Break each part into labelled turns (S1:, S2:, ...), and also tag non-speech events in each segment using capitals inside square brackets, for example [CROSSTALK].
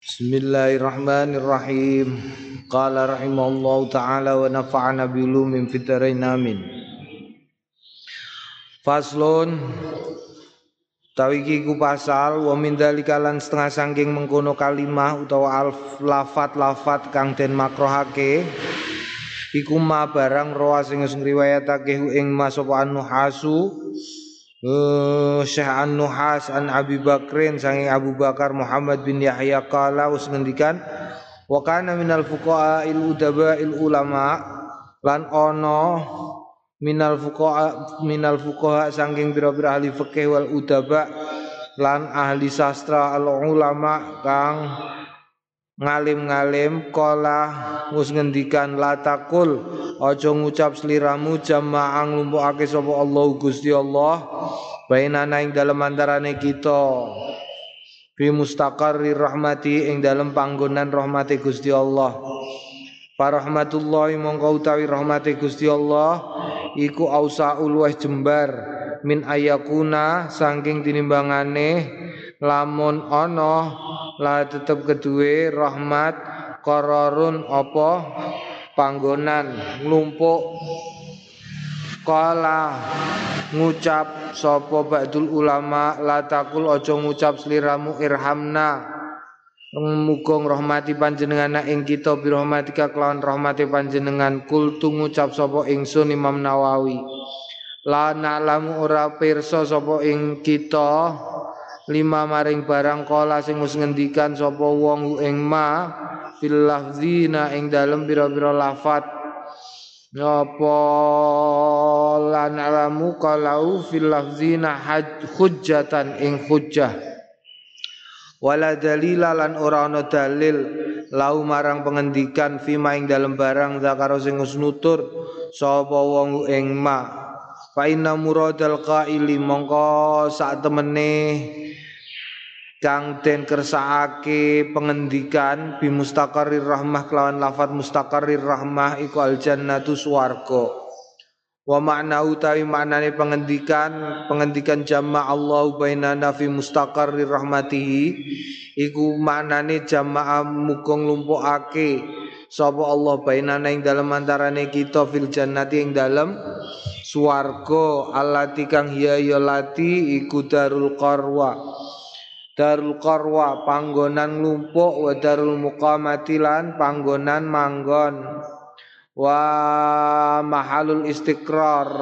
S1: Bismillahirrahmanirrahim. Qala rahimallahu taala wa nafa'ana bi ulumin fitarain amin. Faslun Tawiki ku pasal wa min dalika lan setengah sangking mengkono kalimah utawa alf lafat lafat kang den makrohake iku ma barang roa sing ngriwayatake ing ma sapa nuhasu Uh, Syekh An-Nuhas an Abi Bakrin sangi Abu Bakar Muhammad bin Yahya kala us ngendikan wa kana minal fuqaha il udaba il ulama lan ono minal fuqaha minal fuqaha saking pira-pira ahli fikih wal udaba lan ahli sastra al ulama kang ngalim-ngalim kala mus ngendikan latakul aja ngucap sliramu jamaang lumpukake sapa Allah Gusti Allah bainana ing dalem antarane kita. Fi mustaqarrir rahmati ing dalem panggonan rahmati Gusti Allah. Parahmatullahi mongko utawi rahmati Gusti Allah iku ausaul wah jembar min ayakuna saking tinimbangane lamun ana la tetep kedue rahmat kororun apa? Panggonan nglumpuk. Kala ngucap sapa ba'dul ulama la takul aja ngucap sliramu irhamna. Mugong rahmati panjenengan ing kita bi rahmatika kelawan rahmati panjenengan. Kul ngucap sapa ingsun Imam Nawawi. La na'lamu ora pirsa sapa ing kita lima maring barang kala sing wis ngendikan sapa wong ing ma fil lafzina ing dalem pira-pira lafat. Apa lan alamu kalau fil lafzina hujjatan ing hujjah. Wala dalila lan ora ana dalil lau marang pengendikan fima ing dalem barang zakaro sing wis nutur sapa wong ing ma fa inna muradal qaili mongko sak temene kang den pengendikan bi mustaqarrir rahmah kelawan lafat mustaqarrir rahmah iku al jannatu swarga wa makna utawi maknane pengendikan pengendikan jama Allah bainana fi mustaqarrir rahmatihi iku maknane jama'a mukong lumpukake sapa Allah bainana ing dalem antarane kita fil jannati ing dalem swarga. Allati kang hiya ya lati iku darul qarwa. Darul Qarwa panggonan lumpuk wa Darul panggonan manggon wa mahalul istiqrar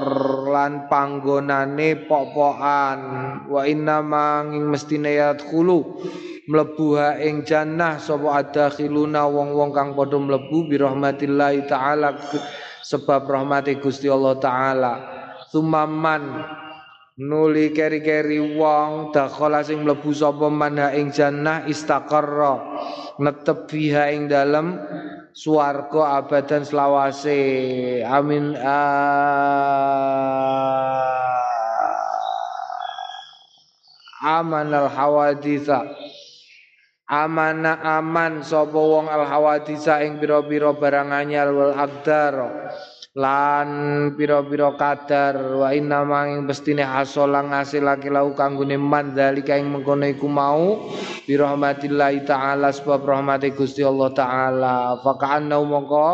S1: lan panggonane pok-pokan. Wa inna manging mestine yadkhulu mlebu ha ing jannah sapa adakhiluna wong-wong kang padha mlebu bi rahmatillahi taala sebab rahmati Gusti Allah taala. Sumaman nuli keri-keri wong dakhala sing mlebu sapa manha ing jannah istaqarra netep fiha ing dalem swarga abadan selawase. Amin. Aman al hawaditha. Amana aman sapa wong al hawaditha ing pira-pira barang anyar wal lan pira-pira kadar wa inna manging bestine hasola ngasilake lau kanggone man dalika ing mengkono iku mau bi rahmatillahi taala sebab rahmati Gusti Allah taala. Fa ka'anna mongko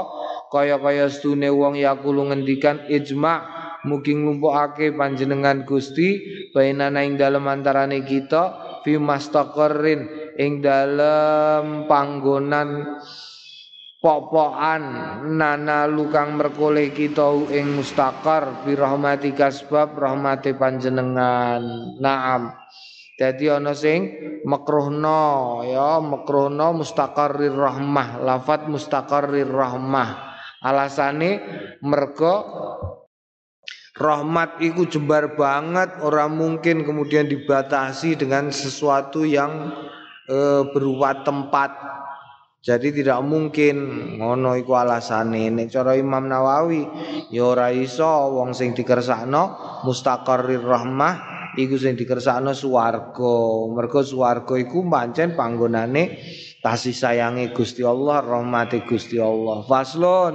S1: kaya-kaya stune wong ngendikan ijma mugi nglumpukake panjenengan Gusti bainana ing dalem antarane kita fi mastaqarrin ing dalem panggonan popokan nana lukang merkoleh kita ing mustakar bi rahmatika sebab rahmati panjenengan. Naam. Jadi ana sing makruhna ya makruhna mustaqarrir rahmah lafat mustaqarrir rahmah. Alasane mergo rahmat iku jembar banget orang mungkin kemudian dibatasi dengan sesuatu yang e, berupa tempat jadi tidak mungkin ngono iku alasane nek cara Imam Nawawi ya ora iso wong sing dikersakno mustaqarrir rahmah iku sing dikersakno swarga. Mergo swarga iku pancen panggonane kasih sayangi Gusti Allah, rahmati Gusti Allah. Faslun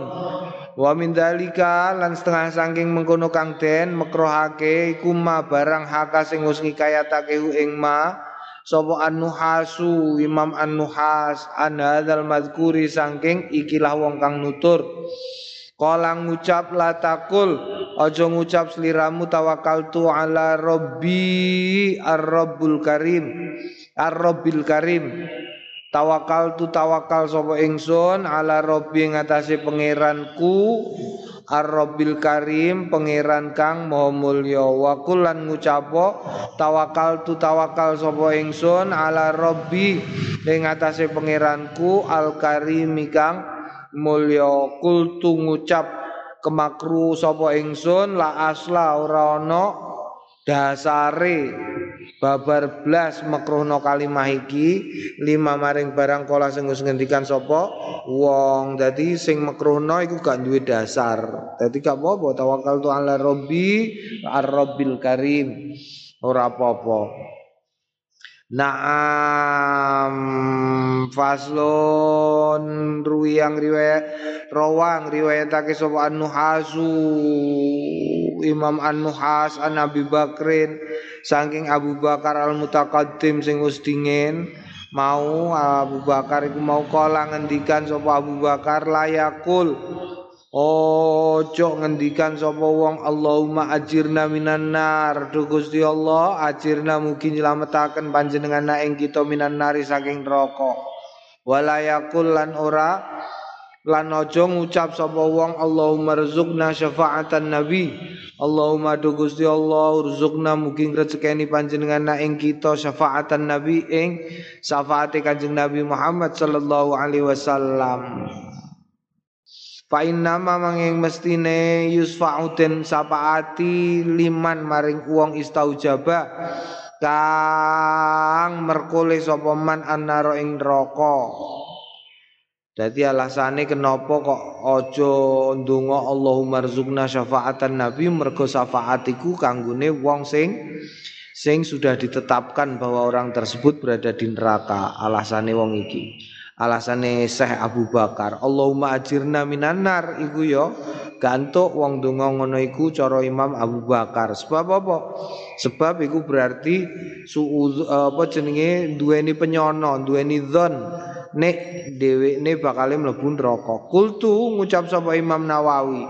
S1: wa min dalika lan setengah saking mengkono kang den mekrohake iku ma barang haka sing wis ngikayatake ing ma sapa an-nuhasu Imam an-nuhas an hadzal mazkuri saking ikilah wong kang nutur. Kala ngucap la takul aja ngucap sliramu tawakkaltu ala rabbi ar-rabbul karim. Ar-rabbil karim. Tawakal tu tawakal sapa ingsun ala rabbi ngatasé pangeranku ar-rabbil karim pangeran kang maha mulya. Wa kullan ngucapo tawakal tu tawakal sapa ingsun ala rabbi ing ngatasé pangeranku al-karim kang mulya. Kultu ngucap kemakru sapa ingsun la asla ora ana dasare babar blas makruhno kalimah iki lima maring barang kala sing ngendikan sapa? Wong. Dadi sing makruhno iku gak duwe dasar. Dadi gak apa-apa tawakal tu ala rabbi ar-rabbil karim. Ora apa-apa. Naam. Faslon. Ruwiyang riwayat rawang riwayatake sapa An-Nuhasu Imam An-Nuhas An Abi Bakrin saking Abu Bakar Al-Mutaqaddim sing wis dingin mau Abu Bakar iku mau kala ngendikan sapa Abu Bakar layakul Ojo ngendikan sapa wong Allahumma ajirna minan nar. Duh Gusti Allah ajirna mugi nyelametaken panjenengan ing kita minan nari saking neraka. Walayakul lan ora lan ojo ngucap sapa wong Allahumma rzuqna syafaatan nabi Allahumma duh Gusti Allah rzuqna mugi rezekeni panjenengan ing kita syafaatan nabi ing syafaate kanjeng Nabi Muhammad sallallahu alaihi wasallam Fa inna manging mestine yusfa'u den sapaati liman maring wong istaujaba kang merkole sapa man annara ing neraka. Dadi alasane kenapa kok aja ndonga Allahumma rzuqna syafaatan nabi mergo syafaat iku kanggone wong sing sing sudah ditetapkan bahwa orang tersebut berada di neraka. Alasane wong iki. Alasane Syekh Abu Bakar. Allahumma ajirna minan nar. Iku ya gantuk wong donga ngono iku cara Imam Abu Bakar. Sebab apa? Sebab iku berarti suuz apa jenenge duweni penyono duweni dzon nek dhewekne bakal mlebu neraka. Kultu ngucap sapa Imam Nawawi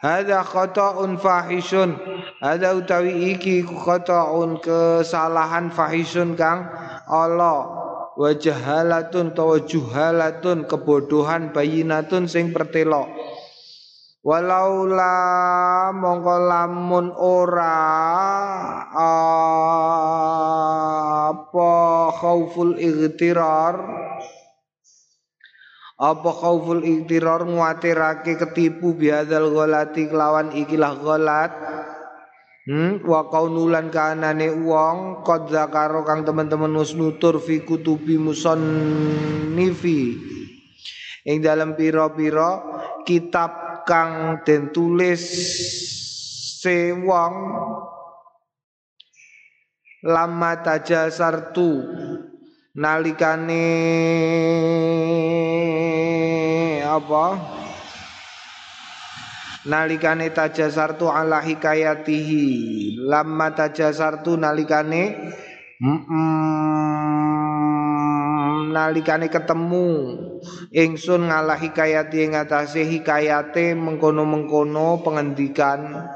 S1: hadza khata'un fahishun hadza utawi iki khata'un kesalahan fahishun kang. Allah wa jahalatun juhalatun kebodohan bayinatun sing pertelo walaula mongko lamun ora apa khauful igtirar apa khauful igtirar nguatirake ketipu biadzal ghalati kelawan ikilah ghalat? Hmm, wa kaunulan kanane wong qad zakaro kang teman-teman wis nutur fi kutubi musannifi ing dalam pira-pira kitab kang den tulis se wong lama tajasartu nalikane apa? Nalikane tajasartu ala hikayatihi. Lamma tajasartu nalikane mm, nalikane ketemu. Ingsun ngalah hikayati ing atase hikayate mengkono-mengkono pengendikan.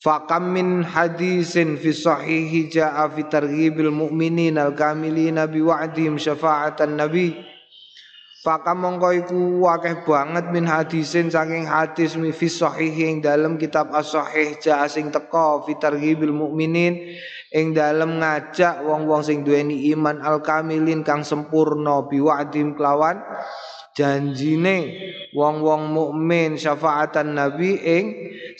S1: Fakam min hadisin fi sahihi ja'a fi targhibil mu'minin al-kamilina biwa'dihim syafa'atan nabi Faka mongko iku akeh banget min hadisin saking hadis mi fi sahih dalam kitab as-sahih ja sing teka fi targhibil mukminin ing dalam ngajak wong-wong sing duweni iman al-kamilin kang sempurna biwa'dim kelawan janjine wong-wong mukmin syafaatan nabi ing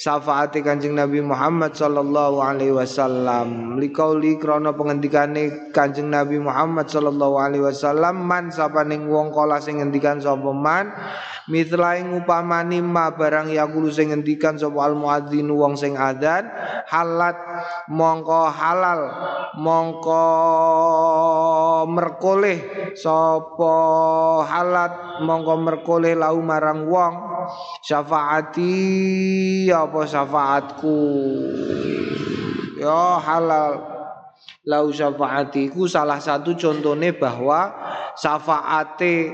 S1: syafaate Kanjeng Nabi Muhammad sallallahu alaihi wasallam. Likauli krana pengendikane Kanjeng Nabi Muhammad sallallahu alaihi wasallam man sapaning wong kala sing ngendikan sapa man? Mitlaing upamani ma barang yakulu sing ngendikan sapa al muadzin wong sing adzan halat mongko halal mongko merkoleh sapa halat mongko merkoleh lau marang wong syafaati apa syafaatku ya halal lau syafaati ku salah satu contohnya bahwa syafaate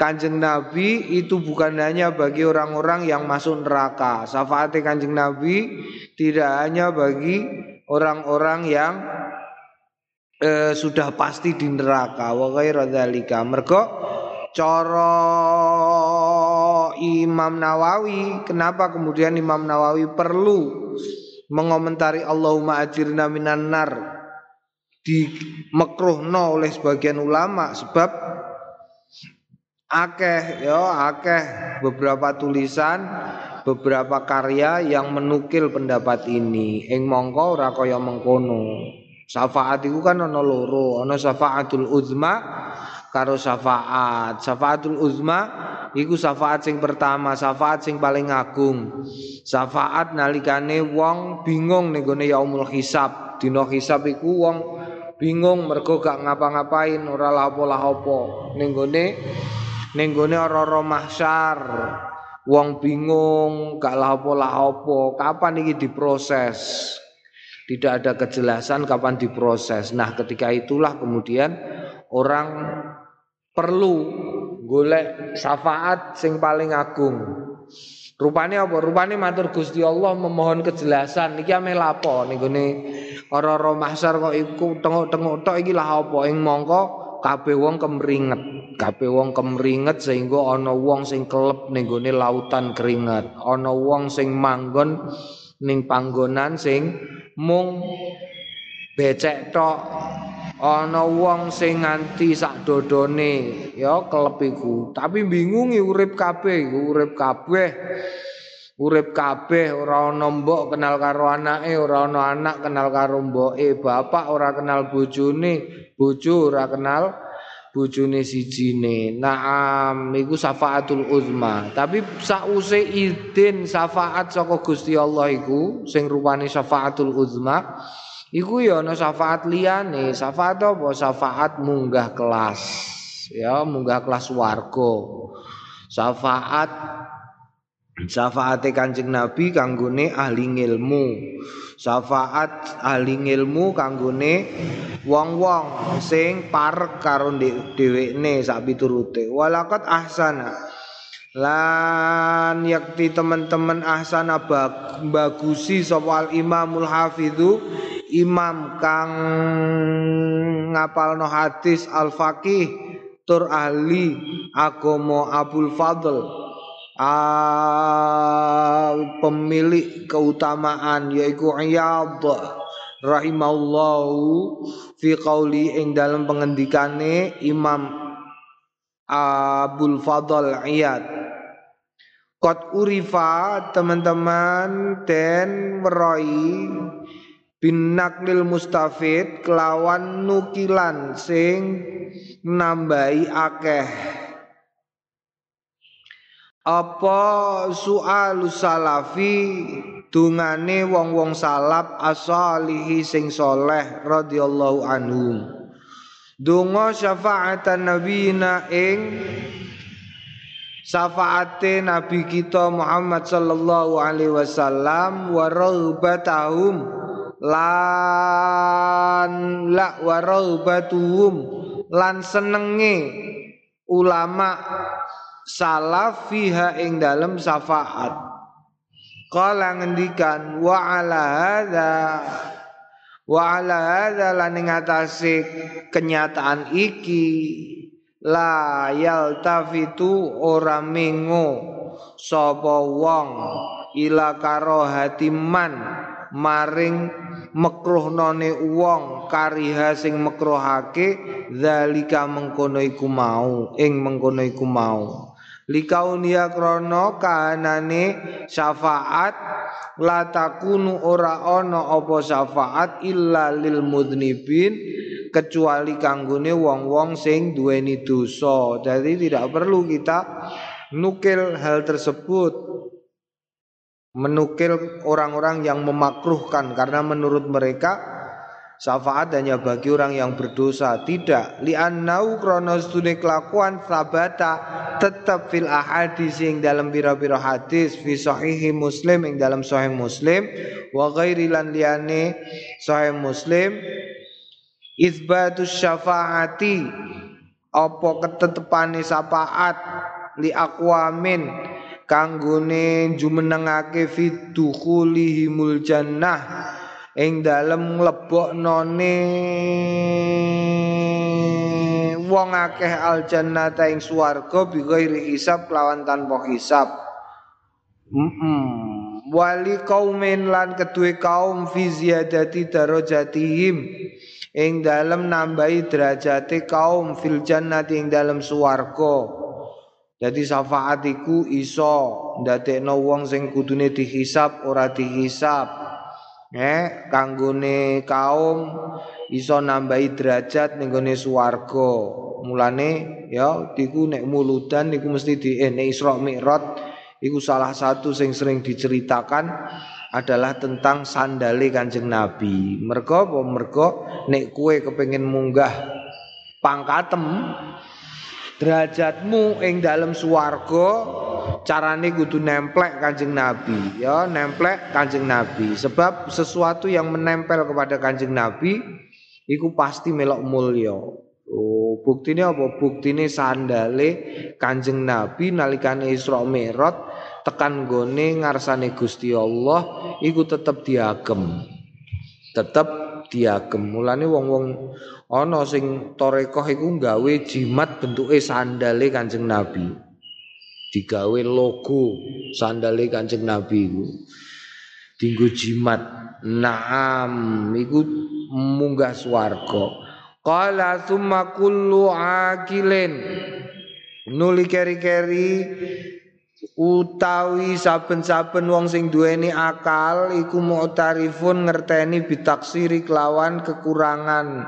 S1: Kanjeng Nabi itu bukan hanya bagi orang-orang yang masuk neraka. Syafaat Kanjeng Nabi tidak hanya bagi orang-orang yang eh, sudah pasti di neraka. Wa ghairu dzalika. Mergo cara Imam Nawawi, kenapa kemudian Imam Nawawi perlu mengomentari Allahumma ajirna minan nar? Di makruhno oleh sebagian ulama sebab akeh ya akeh beberapa tulisan beberapa karya yang menukil pendapat ini. Ing mongko ora kaya mengkono. Syafaat itu kan ana loro ana syafaatul uzma karo syafaat. Syafaatul uzma iku syafaat sing pertama syafaat sing paling agung. Syafaat nalikane wong bingung ning gone yaumul hisab. Dina hisab iku wong bingung mergo gak ngapa-ngapain ora lapo-lapo ning gone ning gone ora-ora mahsyar. Wong bingung gak lapo-lapo kapan iki diproses? Tidak ada kejelasan kapan diproses. Nah ketika itulah kemudian orang perlu golek syafaat sing paling agung. Rupane apa? Rupane matur Gusti Allah memohon kejelasan. Iki ame lapo? Ning gone ora-ora mahsyar kok iku tengok-tengok tok iki lah apa? Ing mongko kabeh wong kemringet. Kabeh wong kemringet sehingga ana wong sing kelep ning gone lautan keringat ana wong sing manggon ning panggonan sing mung becek tok. Ana wong sing nganti sak dodone ya kelep iku. Tapi bingungi urip kabeh urip kabeh. Urip kabeh ora ana mbok kenal karo anake ora ana anak kenal karo mboke. Bapak ora kenal bojone bojo ora kenal bojone sijine. Naam iku syafaatul uzma. Tapi sause idin syafaat saka Gusti Allah iku sing rupane syafaatul uzma iku ya ana syafaat liyane syafaat apa syafaat munggah kelas ya munggah kelas warga syafaat Syafaate Kanjeng Nabi kanggone ahli ilmu. Syafaat ahli ilmu kanggone wong-wong sing parek karo dhewekne sak piturute. Walakat ahsana. Lan yakti teman-teman ahsana bagusi sapa al imamul hafidhu imam kang ngapalno hadis al faqih tur ahli agama Abdul Fadl. Uh, pemilik keutamaan yaitu Iyad rahimallahu fi qauli ing dalam pengendikane Imam Abul Fadl Iyad. Kot urifa teman-teman dan merai bin naklil mustafid kelawan nukilan sing nambahi akeh. Apa soal salafi dungane wong-wong salaf asalihi sing soleh radhiyallahu anhum donga syafaatan nabiyina ing syafaate nabi kita Muhammad sallallahu alaihi wasallam wa rahbatahum lan la wa rahbatuhum lan senenge ulama salaf fiha ing dalem syafaat. Qala ngendikan wa ala hadza wa ala hadza lan ing kenyataan iki la yaltafitu ora mengo sapa wong ila karo hatiman maring mekruhnone wong kariha sing mekruhake zalika mengkono iku mau ing mengkono iku mau likaunia krono kanane syafaat la takunu ora ono opo syafaat illa lil mudnibin kecuali kanggone wong-wong sing duweni dosa. Jadi tidak perlu kita nukil hal tersebut menukil orang-orang yang memakruhkan karena menurut mereka Syafaat hanya bagi orang yang berdosa. Tidak. Li'annau kronos dunia kelakuan Sabata tetap fil ahadis yang dalam bira-bira hadis Fi sahihi muslim yang dalam sahih muslim Wa ghairi lan liane sahih muslim. Isbatus syafaati apa ketetepane syafaat li aqwamin kanggone jumenengake fit dukhulihimul jannah. Ing dalem ngleboknone wong akeh al jannata ing swarga bi ghairi hisab lawan tanpa hisab. Mm -mm. wali kaumin lan kedue kaum fi ziyadati darajatihim. Ing dalem nambahi derajate kaum fil jannati ing dalem swarga jadi syafaat iku iso ndadekno wong sing kudune dihisap ora dihisap. Eh, kanggone kaum iso nambahi derajat ning gone swarga. Mulane ya diku nek muludan niku mesti di eh, nek Isra Mi'raj iku salah satu sing sering diceritakan adalah tentang sandale Kanjeng Nabi. Mergo apa mergo nek kue kepengin munggah pangkatem derajatmu ing dalam swarga carane kudu nemplek Kanjeng Nabi ya nemplek Kanjeng Nabi sebab sesuatu yang menempel kepada Kanjeng Nabi iku pasti melok mulya Oh, buktine apa? Buktine sandale Kanjeng Nabi nalikane Isra Mi'raj tekan gone ngarsane Gusti Allah iku tetep diagem. Tetep diagem. Mulane wong-wong ana sing torekoh iku gawe jimat bentuke sandale Kanjeng Nabi. Digawe logo sandale Kanjeng Nabi iku. Dinggo jimat. Naam iku munggah swarga. Qala summa kullu akilin. Nuli keri-keri utawi saben-saben wong sing duweni akal iku mu'tarifun ngerteni bitaksiri kelawan kekurangan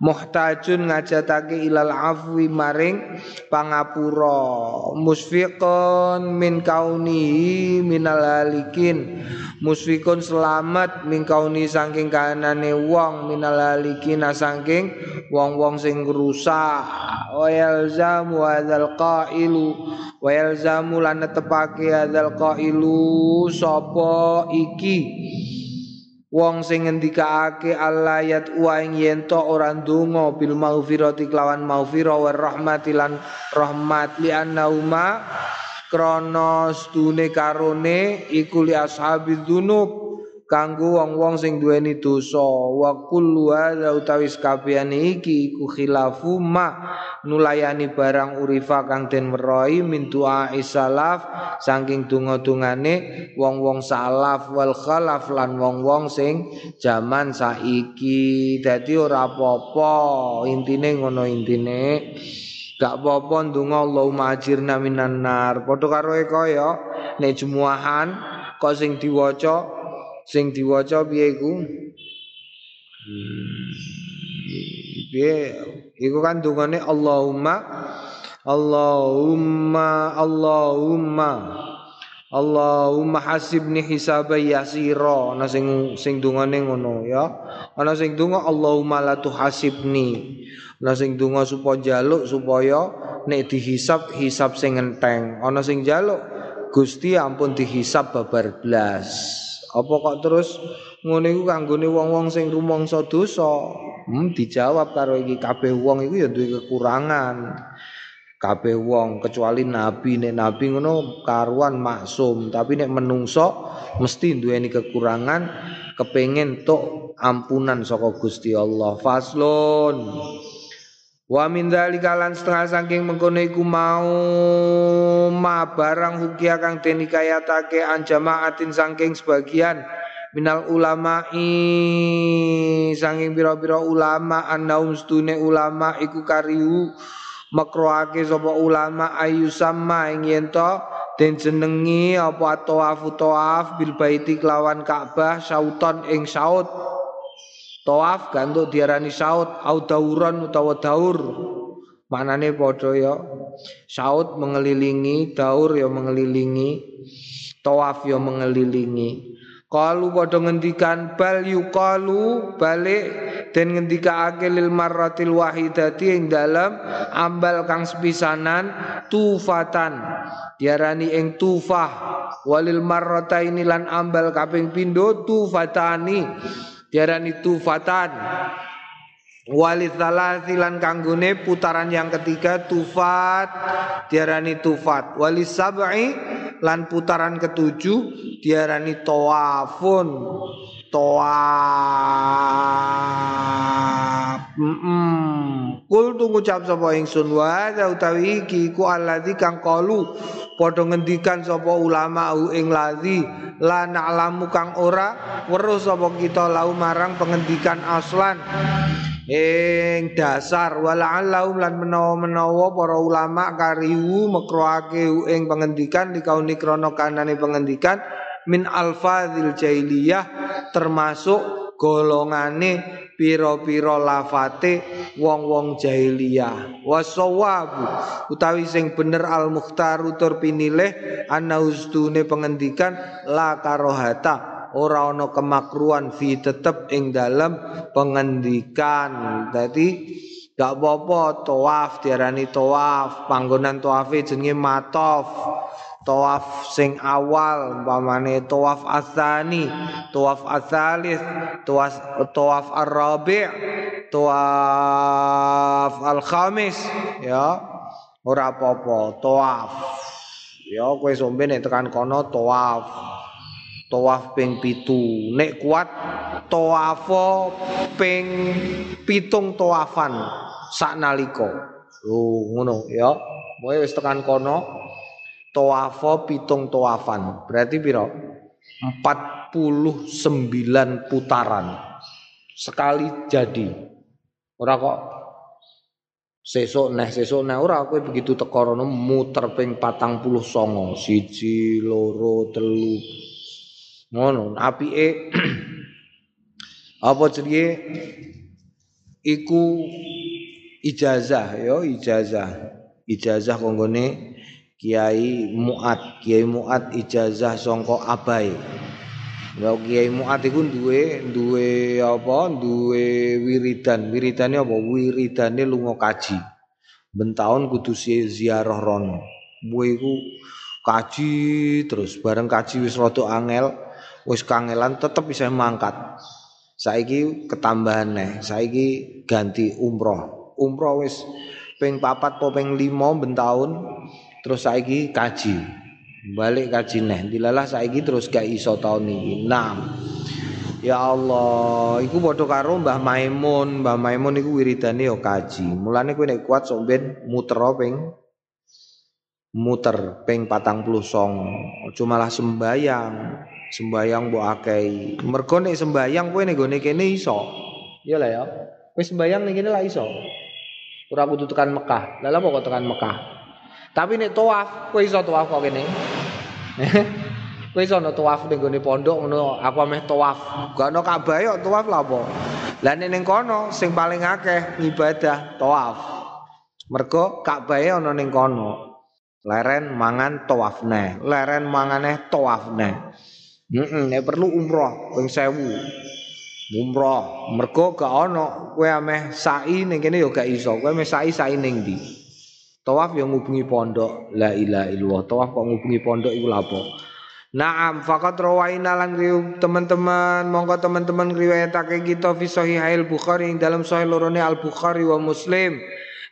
S1: muhtajun ngajatake ilal afwi maring pangapura. Musfiqon min kauni minal halikin. Musfiqun selamat min kauni saking kanane wong minal halikin saking wong-wong sing rusak. Wa yalzamu hadzal qailu. Wa yalzamu lan tepake hadzal qailu sapa iki Wong sing ngendikaake alayat wa ing yen to ora ndonga bil maghfirati kelawan maghfirah wa rahmati lan rahmat. Li annauma krana stune karone iku li ashabi dzunub kanggo wong-wong sing duweni dosa. Wa kullu hadza utawi sakabehane iki iku khilafu ma nulayani barang urifa kang den werohi min doa salaf saking donga-dungane wong-wong salaf wal khalaf lan wong-wong sing jaman saiki. Dadi ora apa-apa intine ngono intine. Gak apa-apa ndonga Allahumma ajirna minan nar. Padha karo kaya nek jumuahan kok sing diwaca sing diwaca piye iku? Hmm. piye? Iku kan dungane Allahumma Allahumma Allahumma. Allahumma hasibni hisaba yasira. Ana sing sing dungane ngono ya. Ana sing donga Allahumma la tuhasibni. Ana sing donga supaya jaluk supaya nek dihisab hisab sing enteng ana sing jaluk Gusti ampun dihisab babar blas apa kok terus ngono iku kanggone wong-wong sing rumangsa dosa? Hmm, dijawab karo iki kabeh wong iku ya duwe kekurangan. Kabeh wong kecuali nabi nek nabi ngono karuan maksum, tapi nek menungso mesti duweni kekurangan kepengin tok ampunan saka Gusti Allah. Faslun. Wa min dzalika lan setengah saking mengkono iku mau ma barang hukia kang den kayatake an jamaatin saking sebagian minal ulama'i. Saking pira-pira ulama annaum stune ulama iku kariu makroake sapa ulama ayu sama ing yen den jenengi apa tawaf tawaf bil baiti kelawan Ka'bah sauton ing saut Tawaf gantuk diarani saut au dauran utawa daur. Manane padha ya. Saut mengelilingi, daur ya mengelilingi, tawaf ya mengelilingi. Kalu padha ngendikan bal yuqalu balik den ngendikake lil marratil wahidati ing dalam ambal kang sepisanan tufatan diarani ing tufah walil marrataini lan ambal kaping pindho tufatani diarani tufatan Walithalathi lan kanggone putaran yang ketiga tufat diarani tufat. Walisab'i lan putaran ketujuh diarani tawafun. Tawaf. -mm. Kul tu ngucap sapa ingsun wa utawi iki ku alladzi kang kalu padha ngendikan sapa ulama ing ladzi la na'lamu kang ora weruh sapa kita lau marang pengendikan aslan ing dasar wala'allahum lan menawa-menawa para ulama kariwu mekroake ing pengendikan dikauni krana kanane pengendikan min alfadzil jahiliyah termasuk golongane pira-pira lafate wong-wong jahiliyah wasawabu utawi sing bener al mukhtar tur pinilih ana ustune pengendikan la karohata ora ana kemakruan fi tetep ing dalam pengendikan. Dadi gak apa-apa tawaf diarani tawaf, panggonan tawafe jenenge matof. Tawaf sing awal umpamane tawaf asani, tawaf asalis, tawaf tawaf ar-rabi', tawaf al-khamis ya. Ora apa-apa, tawaf. Ya kowe sombe nek tekan kono tawaf. Tawaf ping pitu Nek kuat Tawafo ping pitung tawafan Sak naliko Oh ngono ya Moe wis tekan kono Tawafo pitung tawafan Berarti piro? 49 putaran. Sekali jadi. Ora kok Sesuk neh sesuk neh. Ora kowe begitu teko muter ping 49 siji loro telu. Ngono. Apike [CLEARS THROAT] apa jenenge? Iku ijazah ya ijazah. Ijazah konggone Kiai Muat Kiai Muat ijazah songko abai. Ya Kiai Muat iku duwe duwe apa? Duwe wiridan. Wiridane apa? Wiridane lunga kaji. Ben taun kudu ziarah rono. Buwe iku kaji terus. Bareng kaji wis rada angel wis kangelan tetep bisa mangkat. Saiki ketambahan nih, saiki ganti umroh. Umroh wis ping papat po ping limo bentaun terus saiki kaji. Balik kaji nih, dilalah saiki terus gak iso tahun ini. Nah, Ya Allah, iku padha karo Mbah Maimun. Mbah Maimun iku wiridane ya kaji. Mulane kowe nek kuat sok ben muter ping muter ping 40 song. Aja malah sembayang sembayang mbok akei. Mergo nek sembayang kowe nek gone kene iso. Iya lah ya. Kowe sembayang ning kene lah iso. Ora kudu tekan Mekah. Lah lha kok tekan Mekah? Tapi nek tawaf, kowe iso tawaf kok kene. [LAUGHS] kowe iso nek tawaf ning gone pondok ngono, aku ameh tawaf. Gak ono Ka'bah yo tawaf lah apa? Lah nek ning kono sing paling akeh ibadah tawaf. Mergo Ka'bah ono ning kono. Leren mangan tawaf neh, leren mangane tawaf neh. Heeh, nek perlu umroh ping 1000. Umroh, mergo gak ono kowe ameh sa'i ning kene ya gak iso. Kowe ameh sa'i sa'i ning ndi? Tawaf yang ngubungi pondok. La ilaha illallah. Tawaf kok ngubungi pondok iku lapo? Naam faqat rawaina lan teman-teman monggo teman-teman riwayatake kita fi sahihail Bukhari ing dalam sahih lorone Al Bukhari wa Muslim.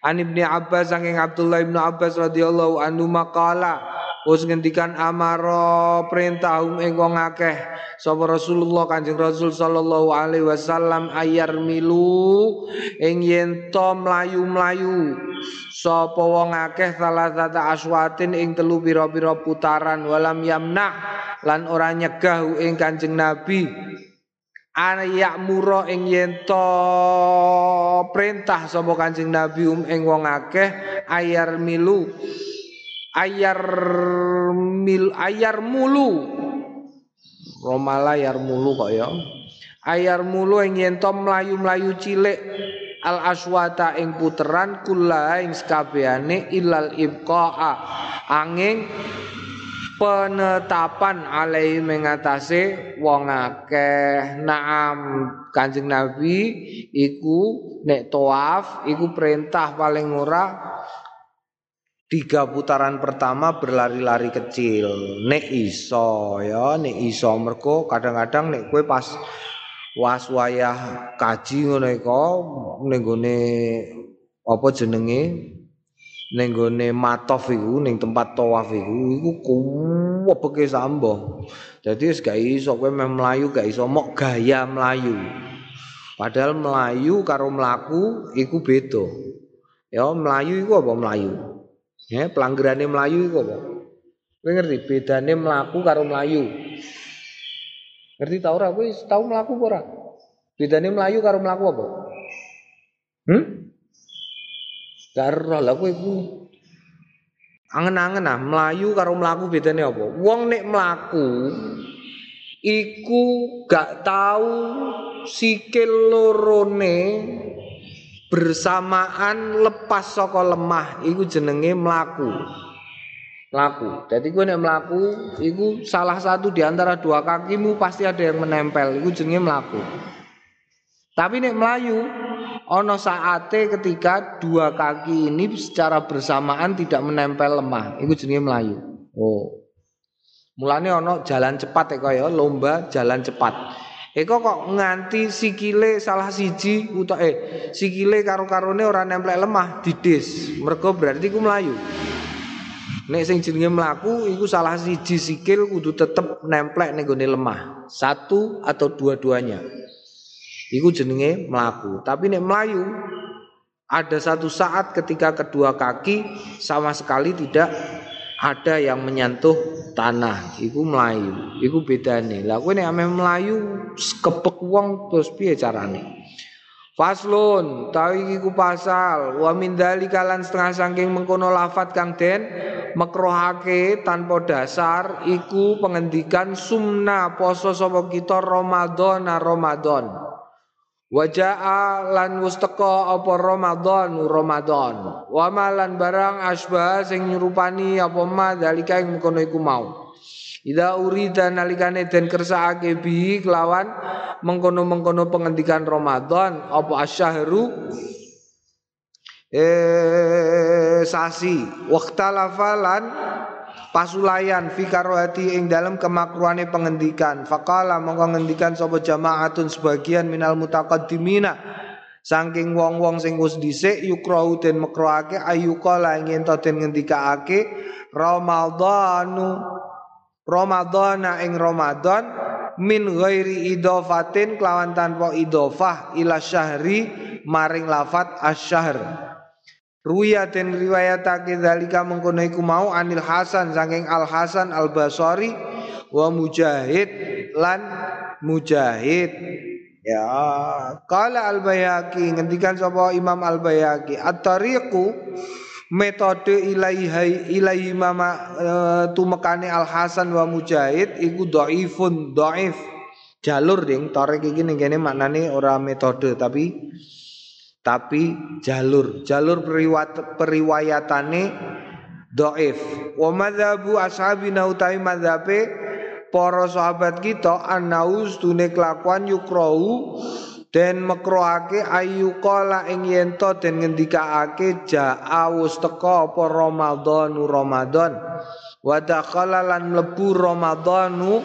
S1: An Ibnu Abbas saking Abdullah Ibnu Abbas radhiyallahu anhu maqala Wis ngendikan amaro perintah um ing wong akeh. Sapa Rasulullah Kanjeng Rasul sallallahu alaihi wasallam ayar milu ing yen to mlayu-mlayu. Sapa wong akeh salah aswatin ing telu pira-pira putaran walam yamna lan ora nyegah ing Kanjeng Nabi. Ayak muro ing yen perintah sapa Kanjeng Nabi um ing wong akeh ayar milu ayar mil ayar mulu. Romala ayar mulu kok ya. Ayar mulu ing yen mlayu-mlayu cilik. Al aswata ing puteran kula ing sekabehane ilal ibqaa. Angin penetapan alai mengatasi wong akeh. Naam kanjeng nabi iku nek toaf iku perintah paling ora tiga putaran pertama berlari-lari kecil nek iso ya nek iso merko kadang-kadang nek kue pas was wayah kaji ngono iku ning gone apa jenenge ning gone matof iku ning tempat tawaf iku iku kuwebeke sambo. Dadi wis gak iso kowe meh mlayu gak iso mok gaya mlayu. Padahal melayu karo mlaku iku beda. Ya melayu iku apa melayu? Ya pelanggarane melayu iku apa? Kowe ngerti bedane mlaku karo melayu? Ngerti tau ora kowe tau mlaku apa ora? Bedane mlayu karo mlaku apa? Hmm? Karo lah kowe iku angen-angen ah mlayu karo mlaku bedane apa? Wong nek mlaku iku gak tahu sikil lorone bersamaan lepas saka lemah iku jenenge mlaku. Mlaku. Jadi gue nek mlaku iku salah satu di antara dua kakimu pasti ada yang menempel, iku jenenge mlaku. Tapi nek melayu ono saate ketika dua kaki ini secara bersamaan tidak menempel lemah, iku jenenge melayu. Oh. Mulane ono jalan cepat ya kaya lomba jalan cepat. Eko kok nganti sikile salah siji uta eh sikile karo-karone ora nempel lemah didis. Mergo berarti ku melayu. Nek sing jenenge mlaku iku salah siji sikil kudu tetep nemplek ning gone lemah. Satu atau dua-duanya. Iku jenenge mlaku. Tapi nek melayu ada satu saat ketika kedua kaki sama sekali tidak ada yang menyentuh tanah iku melayu iku bedane. Lah kowe nek melayu kepek wong terus piye carane? Faslun tawi iku pasal wa min setengah saking mengkono lafat kang den mekrohake tanpa dasar iku pengendikan sumna poso sapa kita Ramadan Ramadan Waja'a lan wis teka apa Ramadan Ramadan. Wa malan barang asbah sing nyerupani apa ma dalika ing mengkono iku mau. Ida urida nalikane den kersakake bi kelawan mengkono-mengkono pengendikan Ramadan apa asyahru eh sasi waktalafalan pasulayan fi karohati ing dalam kemakruhane pengendikan. Faqala mongko ngendikan sapa jamaatun sebagian minal mutaqaddimina. Saking wong-wong sing wis dhisik yukrahu den makruhake ayyuqala ing ento den ngendikake ramadhanu ramadhana ing ramadan min ghairi idofatin kelawan tanpa idofah ila syahri maring lafat asyahr Ruya den riwayatake zalika mengkono iku mau Anil Hasan saking Al Hasan Al Basri wa Mujahid lan Mujahid. Ya kala Al Bayhaqi ngendikan sapa Imam Al Bayhaqi at-tariqu metode ilaihi ilaihi mama e, tumekane Al Hasan wa Mujahid iku dhaifun dhaif. Jalur ding tarik iki ning kene maknane ora metode tapi tapi jalur jalur periwat, periwayatane doif. Wa madhabu ashabina utai madhabe para sahabat kita anaus tune kelakuan yukrau den mekroake ayu kala ing yento den ngendikaake jaa wus teka apa ramadhanu ramadan. Wa dakhala lan mlebu ramadhanu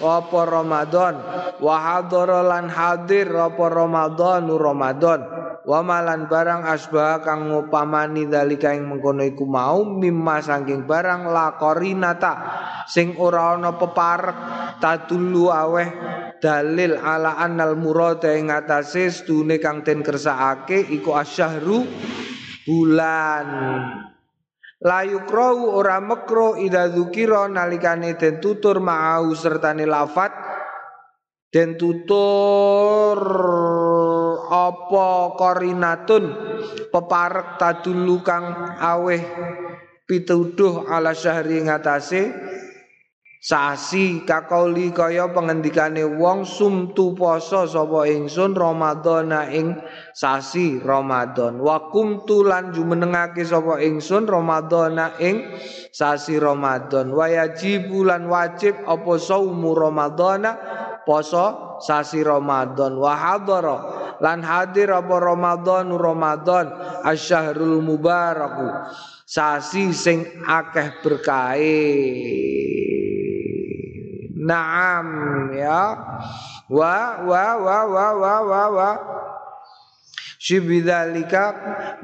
S1: apa ramadan. Wa lan hadir apa ramadhanu ramadan wa malan barang asbah kang ngupamani dalika ing mengkono iku mau mimma saking barang lakorinata sing ora ana peparek tadulu aweh dalil ala annal murad ing atase stune kang den kersakake iku asyahru bulan. Layu krau ora mekro ida dzukira nalikane den tutur ma'au sertane lafat den tutur apa korinatun? Peparek tadulu kang aweh pituduh ala syahri ngatasé sasi kakauli kaya pengendikane wong sumtu poso sapa ingsun ramadhana ing sasi Ramadan wa kumtu lan jumenengake sapa ingsun ramadhana ing sasi Ramadan wa yajibu lan wajib apa saumu ramadhana? Poso sasi Ramadan wa hadara lan hadir apa Ramadan Ramadan asyahrul mubaraku. Sasi sing akeh berkahe Naam ya. Wa wa wa wa wa wa wa Syibidhalika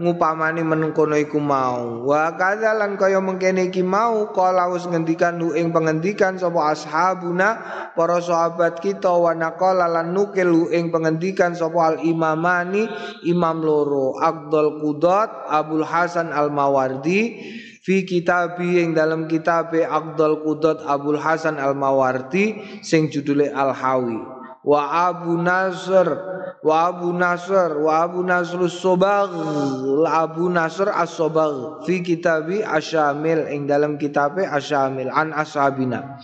S1: ngupamani menengkono iku mau. Wa kadzalan kaya mengkene iki mau Kala wis ngendikan lu ing pengendikan Sapa ashabuna Para sahabat kita Wa naqala lan nukil lu ing pengendikan Sapa al imamani Imam loro Abdul Qudat Abul Hasan al Mawardi fi kitabi yang dalam kitab Abdul Qudot Abdul Hasan Al Mawardi sing judule Al Hawi wa Abu Nasr wa Abu Nasr wa Abu Nasr Sobag Abu Nasr As-Sobag fi kitabi Asyamil ing dalam kitab Asyamil an ashabina.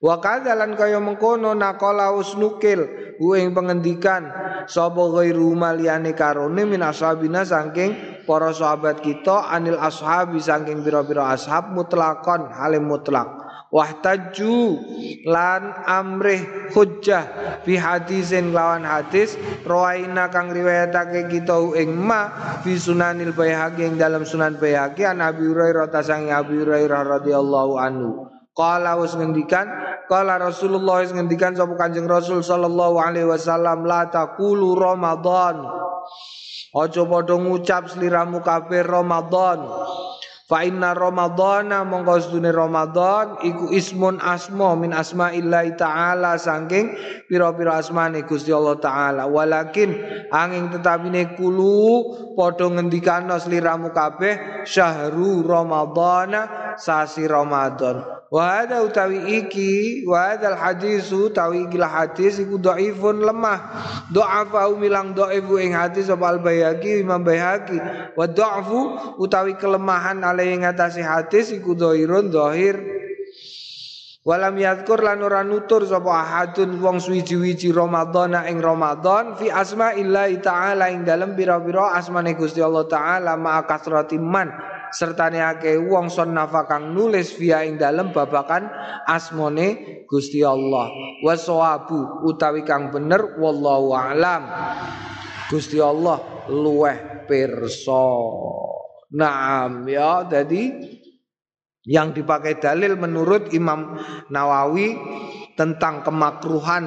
S1: Wa kadzalan kaya mengkono naqala usnukil ing pengendikan sapa ghairu maliyane karone min ashabina saking para sahabat kita anil ashabi saking pira-pira ashab mutlakon halim mutlak wahtaju lan amrih hujjah fi hadisin lawan hadis rawaina kang riwayatake kita ing ma fi sunanil bayhaqi ing dalam sunan bayhaqi an Abi Hurairah tasang Abi Hurairah radhiyallahu anhu Kala wis ngendikan, kala Rasulullah wis ngendikan sapa Kanjeng Rasul sallallahu alaihi wasallam la taqulu Ramadan. Aja padha ngucap sliramu kabeh Ramadan. Fa inna Ramadhana mongko sedune Ramadan iku ismun asma min asma'illahi taala saking pira-pira asmane Gusti Allah taala. Walakin angin tetapine kulu padha ngendikana sliramu kabeh syahru Ramadhana sasi Ramadan. Wa hadza utawi iki wa hadzal hadisu utawi iki hadis iku dhaifun lemah. Dha'afa milang dhaifu ing hadis sapa al Baihaqi Imam Baihaqi. Wa utawi kelemahan ale ing atase hadis iku dhairun dhahir. Walam yadkur lan ora nutur sapa ahadun wong suwiji-wiji Ramadan ing Ramadan fi asma'illahi taala ing dalem pira-pira asmane Gusti Allah taala ma kasrati man sertane akeh wong sonnafa kang nulis via ing dalem babakan asmone Gusti Allah. Wasawabu utawi kang bener wallahu alam. Gusti Allah luweh pirsa Naam ya. Jadi yang dipakai dalil menurut Imam Nawawi tentang kemakruhan